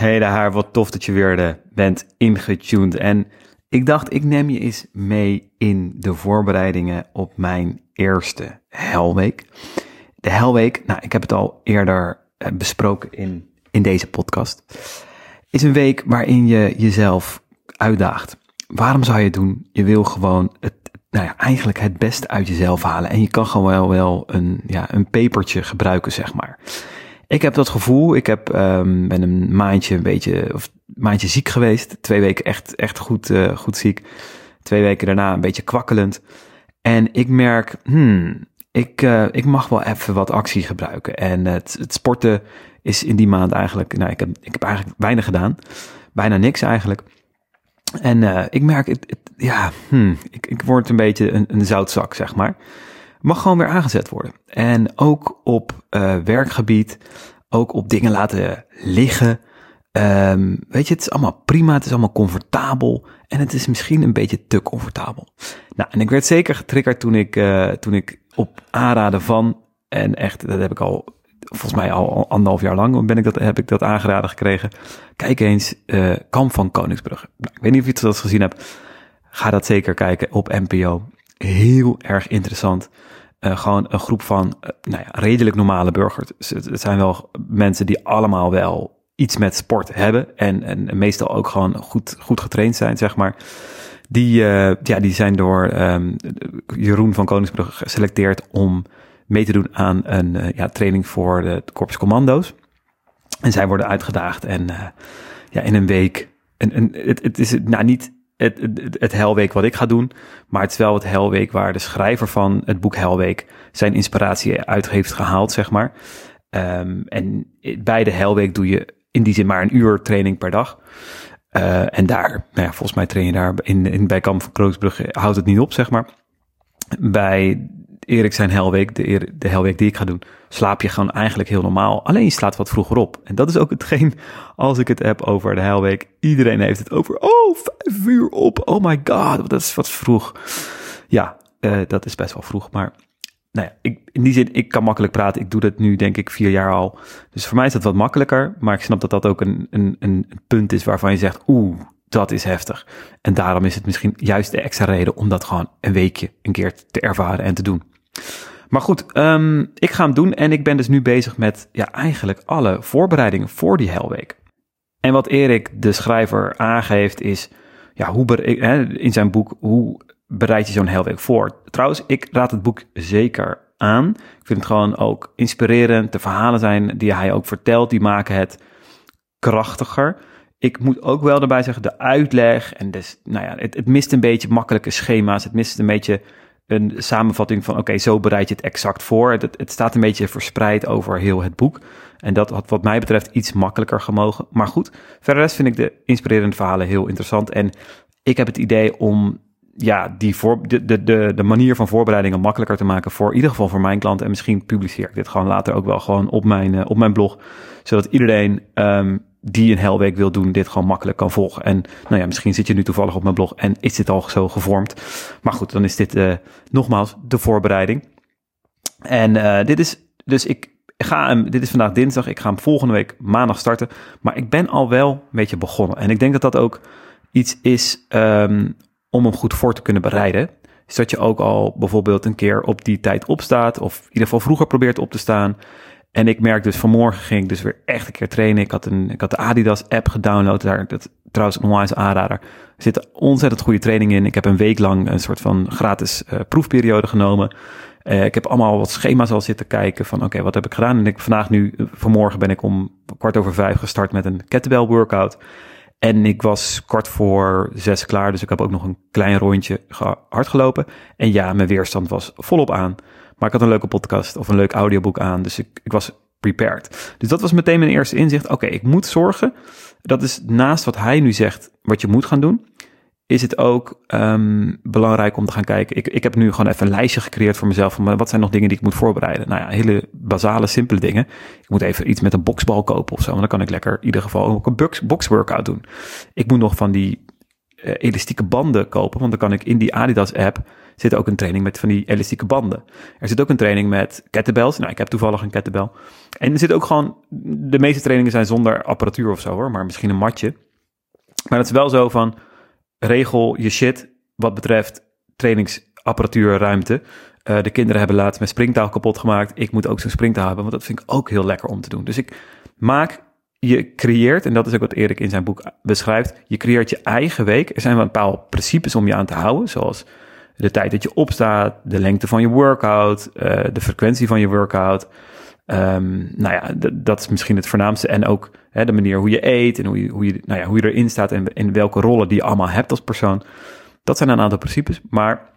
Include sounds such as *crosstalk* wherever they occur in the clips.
Hey daar, wat tof dat je weer uh, bent ingetuned. En ik dacht, ik neem je eens mee in de voorbereidingen op mijn eerste Helweek. De Helweek, nou, ik heb het al eerder uh, besproken in, in deze podcast, is een week waarin je jezelf uitdaagt. Waarom zou je het doen? Je wil gewoon het, nou ja, eigenlijk het beste uit jezelf halen. En je kan gewoon wel, wel een, ja, een pepertje gebruiken, zeg maar. Ik heb dat gevoel. Ik heb, um, ben een maandje een beetje, of maandje ziek geweest. Twee weken echt, echt goed, uh, goed ziek. Twee weken daarna een beetje kwakkelend. En ik merk, hmm, ik, uh, ik mag wel even wat actie gebruiken. En het, het sporten is in die maand eigenlijk, nou, ik heb, ik heb eigenlijk weinig gedaan. Bijna niks eigenlijk. En uh, ik merk, het, ja, hmm, ik, ik word een beetje een, een zoutzak, zeg maar mag gewoon weer aangezet worden. En ook op uh, werkgebied, ook op dingen laten liggen. Um, weet je, het is allemaal prima, het is allemaal comfortabel en het is misschien een beetje te comfortabel. Nou, en ik werd zeker getriggerd toen ik, uh, toen ik op aanraden van, en echt, dat heb ik al, volgens mij al anderhalf jaar lang ben ik dat, heb ik dat aangeraden gekregen. Kijk eens, uh, Kamp van Koningsbrugge. Nou, ik weet niet of je het dat gezien hebt. Ga dat zeker kijken op NPO. Heel erg interessant. Uh, gewoon een groep van uh, nou ja, redelijk normale burgers. Dus het, zijn wel mensen die allemaal wel iets met sport hebben. En, en, meestal ook gewoon goed, goed getraind zijn, zeg maar. Die, uh, ja, die zijn door um, Jeroen van Koningsbrug geselecteerd om mee te doen aan een ja, training voor de Corps Commando's. En zij worden uitgedaagd en ja, in een week. En, en het, het is nou niet het, het, het Helweek wat ik ga doen. Maar het is wel het Helweek waar de schrijver van het boek Helweek zijn inspiratie uit heeft gehaald, zeg maar. Um, en bij de Helweek doe je in die zin maar een uur training per dag. Uh, en daar, nou ja, volgens mij train je daar in, bij Kamp van Kroosbrugge houdt het niet op, zeg maar. Bij Erik zijn Helweek, de, de Helweek die ik ga doen, slaap je gewoon eigenlijk heel normaal. Alleen je slaat wat vroeger op. En dat is ook hetgeen, als ik het heb over de Helweek. Iedereen heeft het over, oh, vijf uur op. Oh my god, dat is wat vroeg. Ja, uh, dat is best wel vroeg. Maar nou ja, ik, in die zin, ik kan makkelijk praten. Ik doe dat nu denk ik vier jaar al. Dus voor mij is dat wat makkelijker. Maar ik snap dat dat ook een, een, een punt is waarvan je zegt, oeh, dat is heftig. En daarom is het misschien juist de extra reden om dat gewoon een weekje een keer te ervaren en te doen. Maar goed, um, ik ga hem doen en ik ben dus nu bezig met ja, eigenlijk alle voorbereidingen voor die helweek. En wat Erik, de schrijver, aangeeft is, ja, hoe in zijn boek, hoe bereid je zo'n helweek voor? Trouwens, ik raad het boek zeker aan. Ik vind het gewoon ook inspirerend. De verhalen zijn die hij ook vertelt, die maken het krachtiger. Ik moet ook wel erbij zeggen, de uitleg en dus, nou ja, het mist een beetje makkelijke schema's. Het mist een beetje een samenvatting van, oké, zo bereid je het exact voor. Het, het, staat een beetje verspreid over heel het boek. En dat had wat mij betreft iets makkelijker gemogen. Maar goed, verder rest vind ik de inspirerende verhalen heel interessant. En ik heb het idee om ja, die voor, de, de, de, de manier van voorbereidingen makkelijker te maken voor in ieder geval voor mijn klanten. En misschien publiceer ik dit gewoon later ook wel gewoon op mijn, uh, op mijn blog. Zodat iedereen um, die een helweek wil doen, dit gewoon makkelijk kan volgen. En nou ja, misschien zit je nu toevallig op mijn blog en is dit al zo gevormd. Maar goed, dan is dit uh, nogmaals de voorbereiding. En uh, dit is, dus ik ga hem, dit is vandaag dinsdag, ik ga hem volgende week maandag starten. Maar ik ben al wel een beetje begonnen. En ik denk dat dat ook iets is um, om hem goed voor te kunnen bereiden. Is dat je ook al bijvoorbeeld een keer op die tijd opstaat, of in ieder geval vroeger probeert op te staan. En ik merk dus vanmorgen ging ik dus weer echt een keer trainen. Ik had, een, ik had de Adidas app gedownload. Daar, dat trouwens een onwijs aanrader. Er zit ontzettend goede training in. Ik heb een week lang een soort van gratis uh, proefperiode genomen. Uh, ik heb allemaal wat schema's al zitten kijken van oké, wat heb ik gedaan? En ik vandaag nu, vanmorgen ben ik om kwart over vijf gestart met een kettlebell workout. En ik was kwart voor zes klaar, dus ik heb ook nog een klein rondje hard gelopen. En ja, mijn weerstand was volop aan. Maar ik had een leuke podcast of een leuk audioboek aan. Dus ik, ik was prepared. Dus dat was meteen mijn eerste inzicht. Oké, ik moet zorgen. Dat is naast wat hij nu zegt, wat je moet gaan doen. Is het ook um, belangrijk om te gaan kijken. Ik, ik heb nu gewoon even een lijstje gecreëerd voor mezelf. Van wat zijn nog dingen die ik moet voorbereiden? Nou ja, hele basale, simpele dingen. Ik moet even iets met een boksbal kopen of zo. Want dan kan ik lekker in ieder geval ook een box, box workout doen. Ik moet nog van die uh, elastieke banden kopen. Want dan kan ik in die Adidas app zit ook een training met van die elastieke banden. Er zit ook een training met kettlebells. Nou, ik heb toevallig een kettlebell. En er zit ook gewoon, de meeste trainingen zijn zonder apparatuur of zo hoor, maar misschien een matje. Maar het is wel zo van, regel je shit wat betreft trainingsapparatuur, ruimte. Uh, de kinderen hebben laatst mijn springtaal kapot gemaakt. Ik moet ook zo'n springtaal hebben, want dat vind ik ook heel lekker om te doen. Dus ik maak, je creëert, en dat is ook wat Erik in zijn boek beschrijft, je creëert je eigen week. Er zijn wel bepaalde principes om je aan te houden, zoals de tijd dat je opstaat, de lengte van je workout, uh, de frequentie van je workout. Um, nou ja, dat is misschien het voornaamste. En ook hè, de manier hoe je eet en hoe je, hoe je, nou ja, hoe je erin staat en in welke rollen die je allemaal hebt als persoon. Dat zijn een aantal principes. Maar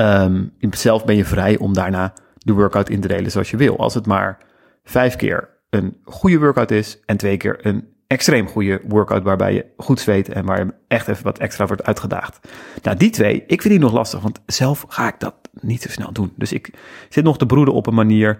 um, zelf ben je vrij om daarna de workout in te delen zoals je wil. Als het maar vijf keer een goede workout is en twee keer een extreem goede workout waarbij je goed zweet en waar je echt even wat extra wordt uitgedaagd. Nou, die twee, ik vind die nog lastig, want zelf ga ik dat niet zo snel doen. Dus ik zit nog te broeden op een manier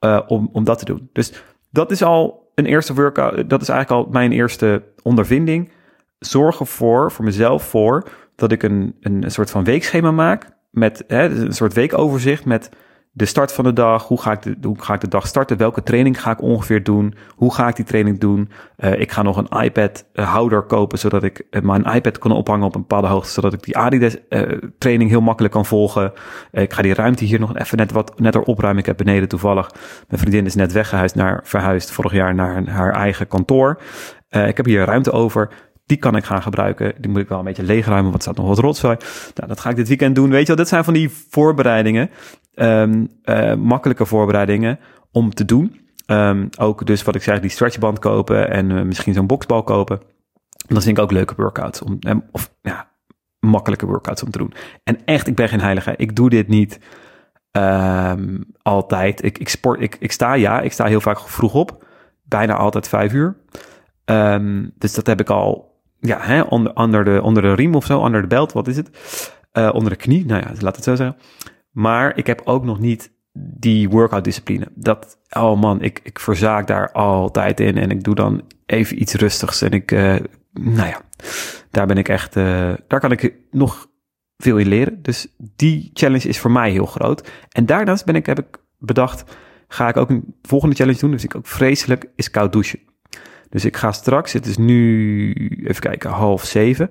uh, om, om dat te doen. Dus dat is al een eerste workout, dat is eigenlijk al mijn eerste ondervinding. Zorg ervoor, voor mezelf voor, dat ik een, een, een soort van weekschema maak met hè, een soort weekoverzicht met de start van de dag, hoe ga, ik de, hoe ga ik de dag starten, welke training ga ik ongeveer doen, hoe ga ik die training doen. Uh, ik ga nog een iPad-houder eh, kopen, zodat ik uh, mijn iPad kan ophangen op een bepaalde hoogte, zodat ik die Adidas-training heel makkelijk kan volgen. ik ga die ruimte hier nog even net wat netter opruimen. Ik heb beneden toevallig, mijn vriendin is net weggehuisd naar, verhuisd vorig jaar naar haar eigen kantoor. ik heb hier ruimte over. Die kan ik gaan gebruiken. Die moet ik wel een beetje leegruimen, want er staat nog wat rotzooi. Nou, dat ga ik dit weekend doen. Weet je wel, dit zijn van die voorbereidingen. Um, uh, makkelijke voorbereidingen om te doen. Um, ook dus wat ik zeg, die stretchband kopen en uh, misschien zo'n boxbal kopen. Dat vind ik ook leuke workouts. Om, um, of ja, makkelijke workouts om te doen. En echt, ik ben geen heilige. Ik doe dit niet um, altijd. Ik, ik sport, ik, ik sta, ja, ik sta heel vaak vroeg op. Bijna altijd vijf uur. Dus dat heb ik al ja, hè, onder, onder, de, onder de riem of zo, onder de belt, wat is het? Uh, onder de knie, nou ja, laat het zo zeggen. Maar ik heb ook nog niet die workout discipline. Dat, oh man, ik, ik verzaak daar altijd in en ik doe dan even iets rustigs en ik, uh, nou ja, daar ben ik echt, uh, daar kan ik nog veel in leren. Dus die challenge is voor mij heel groot. En daarnaast ben ik, heb ik bedacht, ga ik ook een volgende challenge doen. Dus ik ook vreselijk is koud douchen. Dus ik ga straks, het is nu, even kijken, half zeven.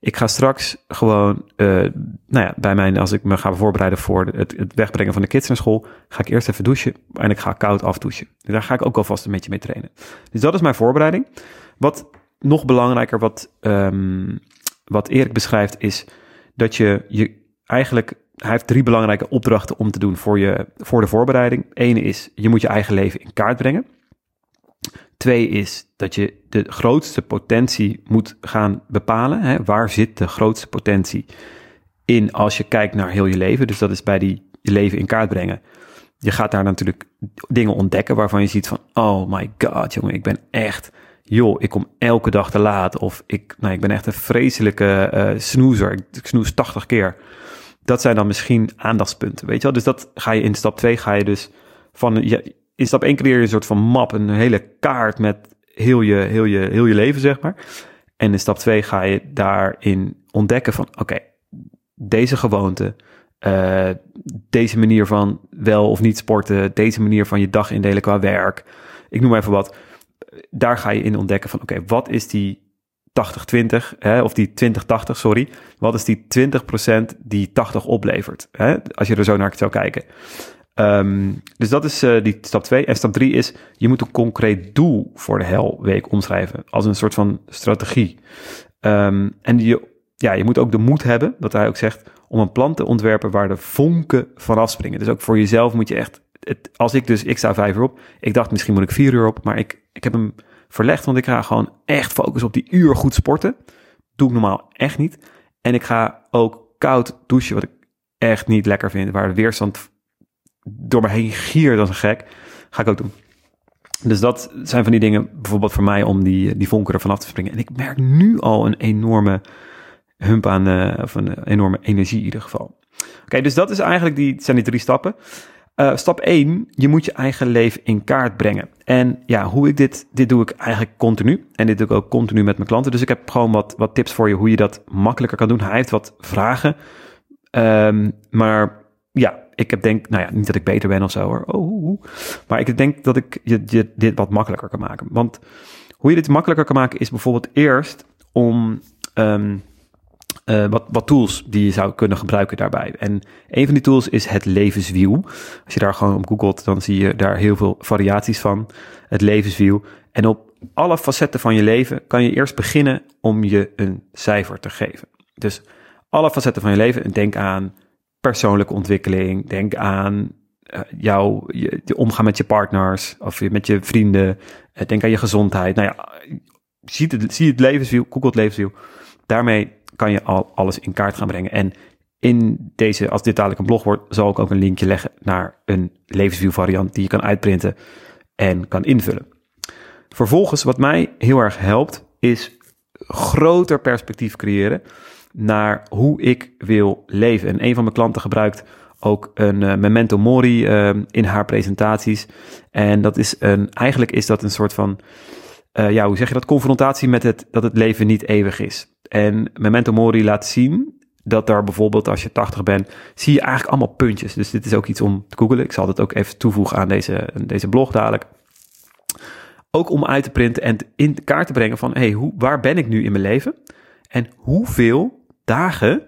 Ik ga straks gewoon, uh, nou ja, bij mijn, als ik me ga voorbereiden voor het, het, wegbrengen van de kids naar school, ga ik eerst even douchen en ik ga koud afdouchen. Dus daar ga ik ook alvast een beetje mee trainen. Dus dat is mijn voorbereiding. Wat nog belangrijker, wat, um, wat Erik beschrijft, is dat je, je eigenlijk, hij heeft drie belangrijke opdrachten om te doen voor, je, voor de voorbereiding. Ene is, je moet je eigen leven in kaart brengen. Twee is dat je de grootste potentie moet gaan bepalen. Hè? Waar zit de grootste potentie in als je kijkt naar heel je leven? Dus dat is bij die je leven in kaart brengen. Je gaat daar natuurlijk dingen ontdekken waarvan je ziet van, oh my god, jongen, ik ben echt, joh, ik kom elke dag te laat. Of ik, nou, ik ben echt een vreselijke uh, snoezer. Ik, ik snoes 80 keer. Dat zijn dan misschien aandachtspunten, weet je wel? Dus dat ga je in stap 2 ga je dus van, je, in stap 1 creëer je een soort van map, een hele kaart met heel je, heel je, heel je leven, zeg maar. En in stap 2 ga je daarin ontdekken van, oké, deze gewoonte, uh, deze manier van wel of niet sporten, deze manier van je dag indelen qua werk, ik noem even wat. Daar ga je in ontdekken van, oké, wat is die 80-20, of die 20-80, sorry. Wat is die 20% die 80 oplevert? Hè? Als je er zo naar zou kijken. Um, dus dat is uh, die stap 2. En stap 3 is, je moet een concreet doel voor de helweek omschrijven. Als een soort van strategie. Um, en je, ja, je moet ook de moed hebben, wat hij ook zegt, om een plan te ontwerpen waar de vonken vanaf springen. Dus ook voor jezelf moet je echt, het, als ik dus, ik sta vijf uur op. Ik dacht misschien moet ik vier uur op, maar ik, ik heb hem verlegd, want ik ga gewoon echt focussen op die uur goed sporten. Doe ik normaal echt niet. En ik ga ook koud douchen, wat ik echt niet lekker vind, waar de weerstand door me heen gier als een gek. Ga ik ook doen. Dus dat zijn van die dingen, bijvoorbeeld voor mij, om die, die vonken er vanaf te springen. En ik merk nu al een enorme hump aan, uh, of een enorme energie in ieder geval. Oké, dus dat is eigenlijk die, zijn die drie stappen. Uh, stap 1, je moet je eigen leven in kaart brengen. En ja, hoe ik dit, dit doe ik eigenlijk continu. En dit doe ik ook continu met mijn klanten. Dus ik heb gewoon wat, wat tips voor je hoe je dat makkelijker kan doen. Hij heeft wat vragen. Um, maar ja, ik heb denk, nou ja, niet dat ik beter ben of zo hoor. Oh, maar ik denk dat ik je, dit wat makkelijker kan maken. Want hoe je dit makkelijker kan maken is bijvoorbeeld eerst om um, uh, wat, wat tools die je zou kunnen gebruiken daarbij. En een van die tools is het levenswiel. Als je daar gewoon op googelt, dan zie je daar heel veel variaties van. Het levenswiel. En op alle facetten van je leven kan je eerst beginnen om je een cijfer te geven. Dus alle facetten van je leven. En denk aan persoonlijke ontwikkeling. Denk aan uh, jouw je, omgaan met je partners of met je vrienden. Uh, denk aan je gezondheid. Nou ja, zie het, zie het levenswiel, google het levenswiel. Daarmee kan je al alles in kaart gaan brengen. En in deze, als dit dadelijk een blog wordt, zal ik ook een linkje leggen naar een levensview variant die je kan uitprinten en kan invullen. Vervolgens, wat mij heel erg helpt, is groter perspectief creëren naar hoe ik wil leven. En een van mijn klanten gebruikt ook een uh, memento mori uh, in haar presentaties. En dat is een, eigenlijk is dat een soort van, uh, ja, hoe zeg je dat, confrontatie met het, dat het leven niet eeuwig is. En Memento Mori laat zien dat daar bijvoorbeeld als je 80 bent, zie je eigenlijk allemaal puntjes. Dus dit is ook iets om te googlen. Ik zal het ook even toevoegen aan deze, deze blog dadelijk. Ook om uit te printen en in kaart te brengen van, hey, hoe, waar ben ik nu in mijn leven? En hoeveel dagen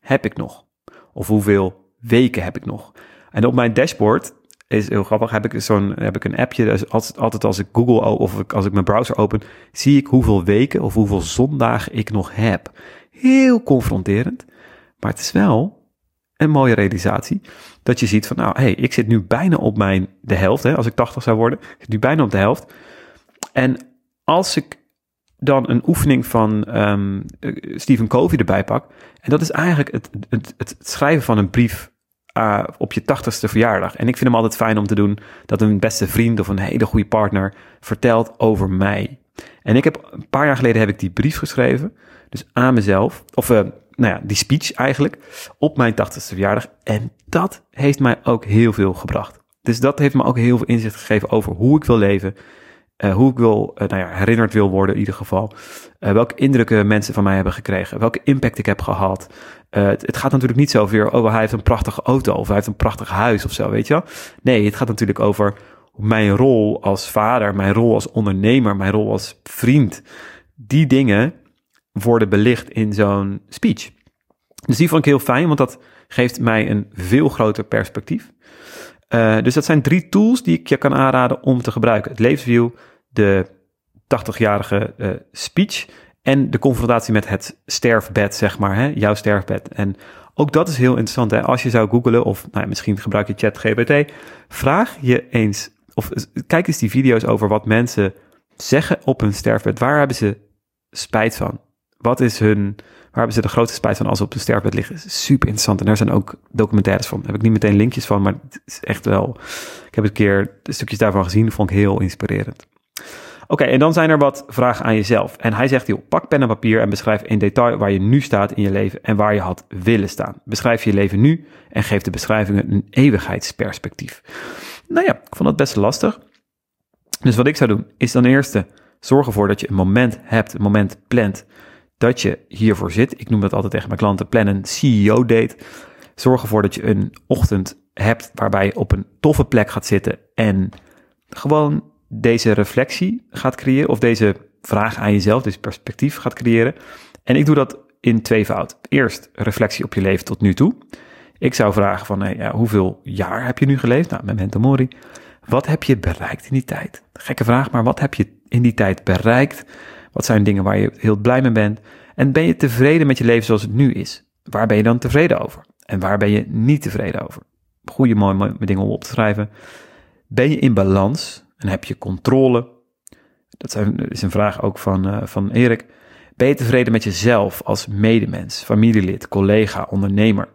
heb ik nog? Of hoeveel weken heb ik nog? En op mijn dashboard is heel grappig. Heb ik zo'n heb ik een appje. Dus altijd, als ik Google of als ik mijn browser open, zie ik hoeveel weken of hoeveel zondagen ik nog heb. Heel confronterend. Maar het is wel een mooie realisatie. Dat je ziet van, nou, hey, ik zit nu bijna op mijn de helft. Hè, als ik 80 zou worden, ik zit nu bijna op de helft. En als ik dan een oefening van um, Stephen Covey erbij pak. En dat is eigenlijk het, het, het schrijven van een brief uh, op je tachtigste verjaardag. En ik vind hem altijd fijn om te doen dat een beste vriend of een hele goede partner vertelt over mij. En ik heb een paar jaar geleden heb ik die brief geschreven, dus aan mezelf, of uh, nou ja, die speech eigenlijk, op mijn tachtigste verjaardag. En dat heeft mij ook heel veel gebracht. Dus dat heeft me ook heel veel inzicht gegeven over hoe ik wil leven, uh, hoe ik wil, uh, nou ja, herinnerd wil worden in ieder geval. Uh, welke indrukken mensen van mij hebben gekregen. Welke impact ik heb gehad. Het, het, gaat natuurlijk niet zo over, oh, hij heeft een prachtige auto of hij heeft een prachtig huis of zo, weet je wel. Nee, het gaat natuurlijk over mijn rol als vader, mijn rol als ondernemer, mijn rol als vriend. Die dingen worden belicht in zo'n speech. Dus die vond ik heel fijn, want dat geeft mij een veel groter perspectief. dus dat zijn drie tools die ik je kan aanraden om te gebruiken. Het levenswiel, de 80-jarige uh, eh, speech en de confrontatie met het sterfbed, zeg maar, hè, jouw sterfbed. En ook dat is heel interessant. Hè? Als je zou googlen of nou, misschien gebruik je ChatGPT, vraag je eens of kijk eens die video's over wat mensen zeggen op hun sterfbed. Waar hebben ze spijt van? Wat is hun, waar hebben ze de grootste spijt van als ze op hun sterfbed liggen? Super interessant. En daar zijn ook documentaires van. Daar heb ik niet meteen linkjes van, maar het is echt wel. Ik heb een keer stukjes daarvan gezien. vond ik heel inspirerend. Oké, en dan zijn er wat vragen aan jezelf. En hij zegt, joh, pak pen en papier en beschrijf in detail waar je nu staat in je leven en waar je had willen staan. Beschrijf je leven nu en geef de beschrijvingen een eeuwigheidsperspectief. Nou ja, ik vond dat best lastig. Dus wat ik zou doen, is dan eerst zorg ervoor dat je een moment hebt, een moment plant, dat je hiervoor zit. Ik noem dat altijd tegen mijn klanten, plan een CEO-date. Zorg ervoor dat je een ochtend hebt waarbij je op een toffe plek gaat zitten en gewoon deze reflectie gaat creëren, of deze vraag aan jezelf, deze perspectief gaat creëren. En ik doe dat in twee fout. Eerst reflectie op je leven tot nu toe. Ik zou vragen van, ja, hoeveel jaar heb je nu geleefd? Nou, memento mori. Wat heb je bereikt in die tijd? Gekke vraag, maar wat heb je in die tijd bereikt? Wat zijn dingen waar je heel blij mee bent? En ben je tevreden met je leven zoals het nu is? Waar ben je dan tevreden over? En waar ben je niet tevreden over? Goede, mooie, mooie dingen om op te schrijven. Ben je in balans? En heb je controle? Dat is een vraag ook van, uh, van Erik. Ben je tevreden met jezelf als medemens, familielid, collega, ondernemer?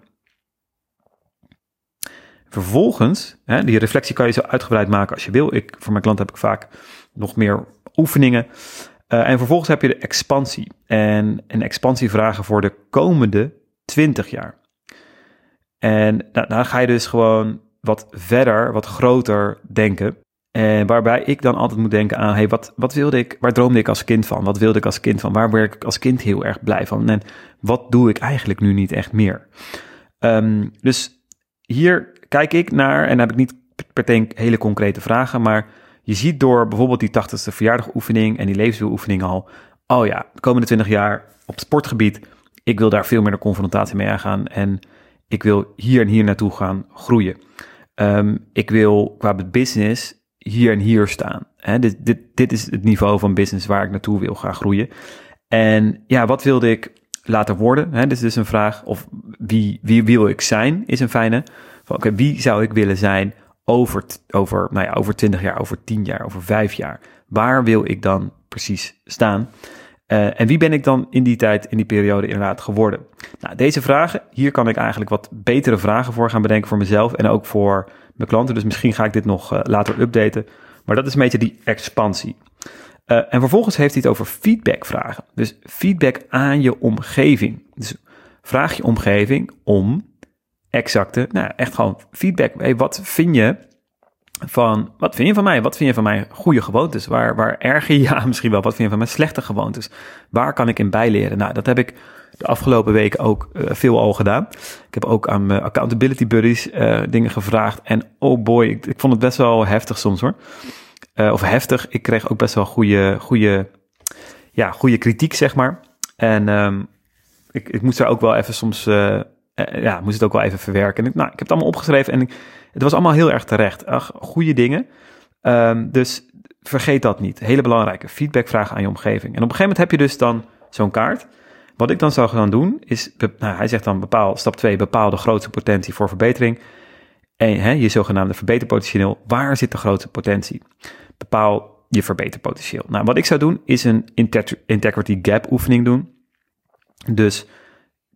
Vervolgens, hè, die reflectie kan je zo uitgebreid maken als je wil. Ik, voor mijn klant heb ik vaak nog meer oefeningen. Uh, en vervolgens heb je de expansie. En een expansie vragen voor de komende 20 jaar. En nou, dan ga je dus gewoon wat verder, wat groter denken. En waarbij ik dan altijd moet denken aan, hey, wat, wat wilde ik, waar droomde ik als kind van? Wat wilde ik als kind van? Waar werd ik als kind heel erg blij van? En wat doe ik eigenlijk nu niet echt meer? Um, dus hier kijk ik naar, en dan heb ik niet per denk hele concrete vragen, maar je ziet door bijvoorbeeld die 80ste verjaardagoefening en die levenswieloefening al, oh ja, de komende 20 jaar op sportgebied, ik wil daar veel meer de confrontatie mee aangaan en ik wil hier en hier naartoe gaan groeien. Um, ik wil qua business hier en hier staan. Hè, dit, dit, dit is het niveau van business waar ik naartoe wil gaan groeien. En ja, wat wilde ik laten worden? Hè? Dit is dus een vraag. Of wie, wie wil ik zijn, is een fijne. Oké, wie zou ik willen zijn over, over, nou ja, over 20 jaar, over 10 jaar, over 5 jaar? Waar wil ik dan precies staan? Uh, en wie ben ik dan in die tijd, in die periode inderdaad geworden? Nou, deze vragen, hier kan ik eigenlijk wat betere vragen voor gaan bedenken voor mezelf en ook voor mijn klanten. Dus misschien ga ik dit nog uh, later updaten. Maar dat is een beetje die expansie. Uh, en vervolgens heeft hij het over feedbackvragen. Dus feedback aan je omgeving. Dus vraag je omgeving om exacte, nou echt gewoon feedback. Hey, wat vind je van, wat vind je van mij? Wat vind je van mijn goede gewoontes? Waar, waar erger je ja, misschien wel? Wat vind je van mijn slechte gewoontes? Waar kan ik in bijleren? Nou, dat heb ik de afgelopen weken ook uh, veel al gedaan. Ik heb ook aan mijn accountability buddies uh, dingen gevraagd. En oh boy, ik, ik, vond het best wel heftig soms hoor. Uh, of heftig. Ik kreeg ook best wel goede, goede, ja, goede kritiek, zeg maar. En um, ik, ik moest daar ook wel even soms, ja, moest het ook wel even verwerken. En ik, nou, ik heb het allemaal opgeschreven en het was allemaal heel erg terecht. Ach, goede dingen. Um, dus vergeet dat niet. Hele belangrijke feedbackvragen aan je omgeving. En op een gegeven moment heb je dus dan zo'n kaart. Wat ik dan zou gaan doen is, nou, hij zegt dan bepaal, stap 2, bepaal de grootste potentie voor verbetering. En hè, je zogenaamde verbeterpotentieel, waar zit de grootste potentie? Bepaal je verbeterpotentieel. Nou, wat ik zou doen is een integrity gap oefening doen. Dus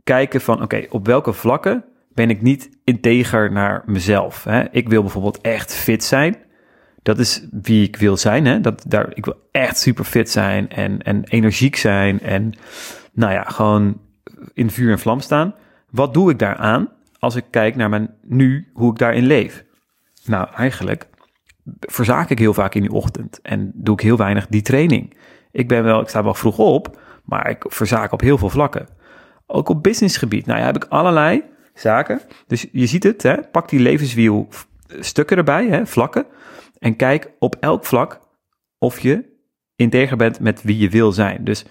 kijken van, oké, op welke vlakken ben ik niet integer naar mezelf. Hè? Ik wil bijvoorbeeld echt fit zijn. Dat is wie ik wil zijn. Hè? Dat, daar, ik wil echt super fit zijn en, en energiek zijn. En nou ja, gewoon in vuur en vlam staan. Wat doe ik daaraan als ik kijk naar mijn nu, hoe ik daarin leef? Nou, eigenlijk verzaak ik heel vaak in die ochtend en doe ik heel weinig die training. Ik ben wel, ik sta wel vroeg op, maar ik verzaak op heel veel vlakken. Ook op businessgebied. Nou ja, heb ik allerlei zaken. Dus je ziet het, hè? pak die levenswiel stukken erbij, hè? vlakken. En kijk op elk vlak of je integer bent met wie je wil zijn. Dus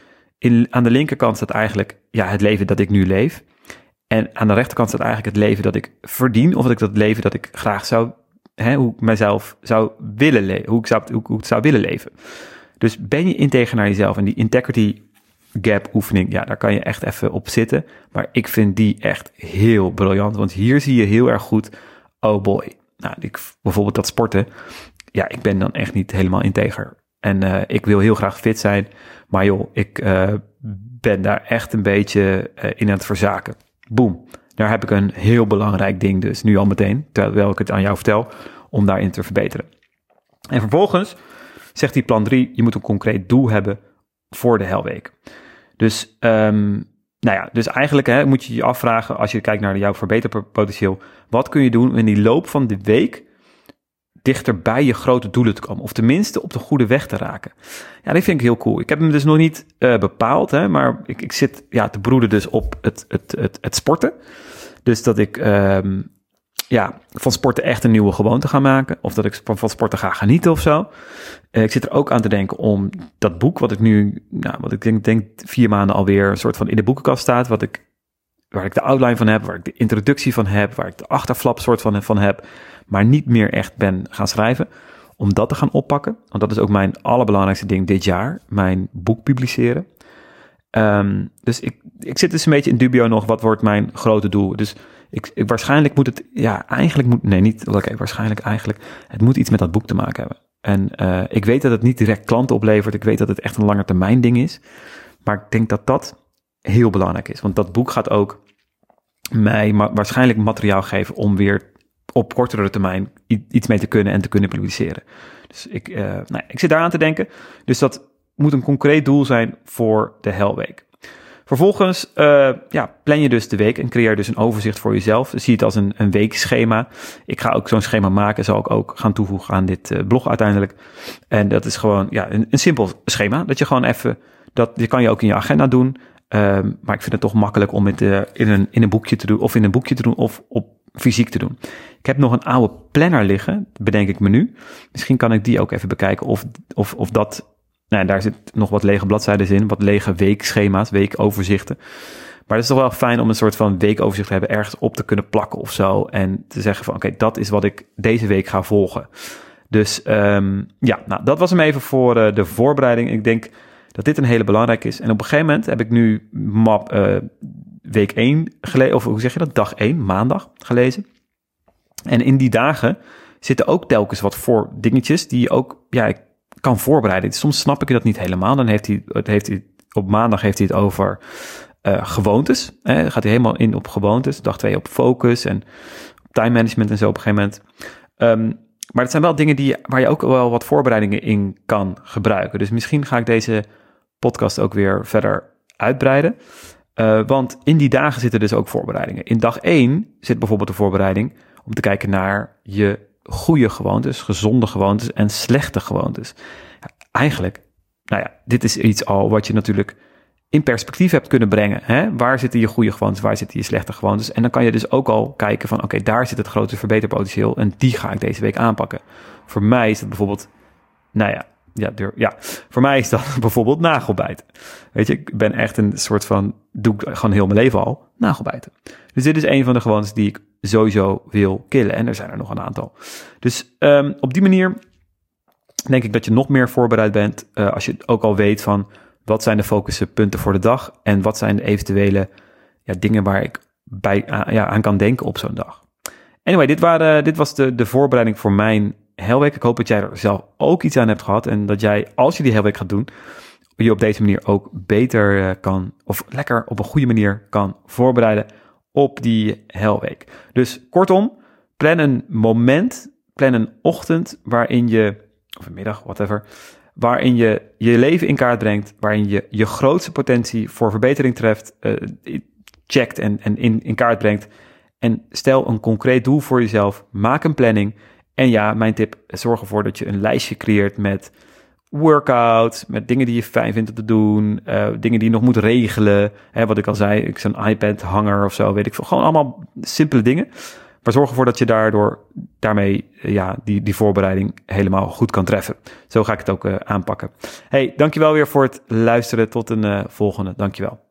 aan de linkerkant staat eigenlijk ja, het leven dat ik nu leef. En aan de rechterkant staat eigenlijk het leven dat ik verdien. Of dat ik dat leven dat ik graag zou, hè, hoe ik mezelf zou willen leven. Hoe ik zou, hoe, hoe ik zou willen leven. Dus ben je integer naar jezelf. En die integrity gap oefening, ja, daar kan je echt even op zitten. Maar ik vind die echt heel briljant. Want hier zie je heel erg goed, oh boy. Nou, ik, bijvoorbeeld dat sporten. Ja, ik ben dan echt niet helemaal integer. En uh, ik wil heel graag fit zijn. Maar joh, ik uh, ben daar echt een beetje uh, in aan het verzaken. Boom. Daar heb ik een heel belangrijk ding dus nu al meteen. Terwijl ik het aan jou vertel. Om daarin te verbeteren. En vervolgens zegt die plan 3, je moet een concreet doel hebben voor de helweek. Dus, um, nou ja, dus eigenlijk hè, moet je je afvragen als je kijkt naar jouw verbeterpotentieel. Wat kun je doen in die loop van de week dichter bij je grote doelen te komen. Of tenminste op de goede weg te raken. Ja, die vind ik heel cool. Ik heb hem dus nog niet uh, bepaald, hè, maar ik, ik zit ja, te broeden dus op het, het, het, het sporten. Dus dat ik um, ja, van sporten echt een nieuwe gewoonte gaan maken. Of dat ik van, sporten ga genieten of zo. Uh, ik zit er ook aan te denken om dat boek, wat ik nu, nou, wat ik denk, denk vier maanden alweer een soort van in de boekenkast staat. Wat ik, waar ik de outline van heb, waar ik de introductie van heb, waar ik de achterflap soort van, van heb. Maar niet meer echt ben gaan schrijven. Om dat te gaan oppakken. Want dat is ook mijn allerbelangrijkste ding dit jaar. Mijn boek publiceren. Um, dus ik, ik zit dus een beetje in dubio nog. Wat wordt mijn grote doel? Dus ik, ik, waarschijnlijk moet het, ja, eigenlijk moet, nee, niet, oké, waarschijnlijk eigenlijk, het moet iets met dat boek te maken hebben. En uh, ik weet dat het niet direct klanten oplevert, ik weet dat het echt een lange termijn ding is, maar ik denk dat dat heel belangrijk is, want dat boek gaat ook mij waarschijnlijk materiaal geven om weer op kortere termijn iets mee te kunnen en te kunnen publiceren. Dus ik, uh, nou, ik zit daar aan te denken. Dus dat moet een concreet doel zijn voor de Helweek. Vervolgens uh, ja, plan je dus de week en creëer dus een overzicht voor jezelf. Zie het als een, een weekschema. Ik ga ook zo'n schema maken, zal ik ook gaan toevoegen aan dit uh, blog uiteindelijk. En dat is gewoon ja, een, een simpel schema. Dat je gewoon even, dat je kan je ook in je agenda doen. Um, maar ik vind het toch makkelijk om het uh, in, een, in een boekje te doen, of in een boekje te doen, of op fysiek te doen. Ik heb nog een oude planner liggen, bedenk ik me nu. Misschien kan ik die ook even bekijken of, of, of dat nou, daar zit nog wat lege bladzijden in, wat lege weekschema's, weekoverzichten. Maar het is toch wel fijn om een soort van weekoverzicht te hebben, ergens op te kunnen plakken of zo. En te zeggen van oké, dat is wat ik deze week ga volgen. Dus um, ja, nou, dat was hem even voor uh, de voorbereiding. Ik denk dat dit een hele belangrijke is. En op een gegeven moment heb ik nu map uh, week 1 gelezen, of hoe zeg je dat, dag 1, maandag gelezen. En in die dagen zitten ook telkens wat voor dingetjes die je ook, ja, kan voorbereiden. Soms snap ik dat niet helemaal. Dan heeft hij, heeft hij op maandag heeft hij het over uh, gewoontes. Hè? gaat hij helemaal in op gewoontes. Dag twee op focus en time management en zo op een gegeven moment. Um, maar het zijn wel dingen die, waar je ook wel wat voorbereidingen in kan gebruiken. Dus misschien ga ik deze podcast ook weer verder uitbreiden. Uh, want in die dagen zitten dus ook voorbereidingen. In dag 1 zit bijvoorbeeld de voorbereiding om te kijken naar je goede gewoontes, gezonde gewoontes en slechte gewoontes. Eigenlijk, nou ja, dit is iets al wat je natuurlijk in perspectief hebt kunnen brengen. Hè? Waar zitten je goede gewoontes, waar zitten je slechte gewoontes? En dan kan je dus ook al kijken van, oké, daar zit het grote verbeterpotentieel en die ga ik deze week aanpakken. Voor mij is het bijvoorbeeld, nou ja, ja, ja. voor mij is dat *laughs* bijvoorbeeld nagelbijten. Weet je, ik ben echt een soort van, doe ik gewoon heel mijn leven al, nagelbijten. Dus dit is een van de gewoontes die ik sowieso wil killen. En er zijn er nog een aantal. Dus um, op die manier denk ik dat je nog meer voorbereid bent uh, als je ook al weet van wat zijn de focuspunten voor de dag en wat zijn de eventuele ja, dingen waar ik bij, ja, aan kan denken op zo'n dag. Anyway, dit, waren, dit was de, de voorbereiding voor mijn helweek. Ik hoop dat jij er zelf ook iets aan hebt gehad en dat jij, als je die helweek gaat doen, je op deze manier ook beter uh, kan, of lekker op een goede manier kan voorbereiden op die helweek. Dus kortom, plan een moment, plan een ochtend waarin je, of een middag, whatever, waarin je je leven in kaart brengt, waarin je je grootste potentie voor verbetering treft, uh, checkt en, en in, in kaart brengt. En stel een concreet doel voor jezelf, maak een planning. En ja, mijn tip, zorg ervoor dat je een lijstje creëert met workout, met dingen die je fijn vindt om te doen, uh, dingen die je nog moet regelen. Hè, wat ik al zei, ik zo'n iPad-hanger of zo, weet ik veel. Gewoon allemaal simpele dingen. Maar zorg ervoor dat je daardoor, daarmee uh, ja, die, die voorbereiding helemaal goed kan treffen. Zo ga ik het ook uh, aanpakken. Hey, dankjewel weer voor het luisteren. Tot een volgende. Dankjewel.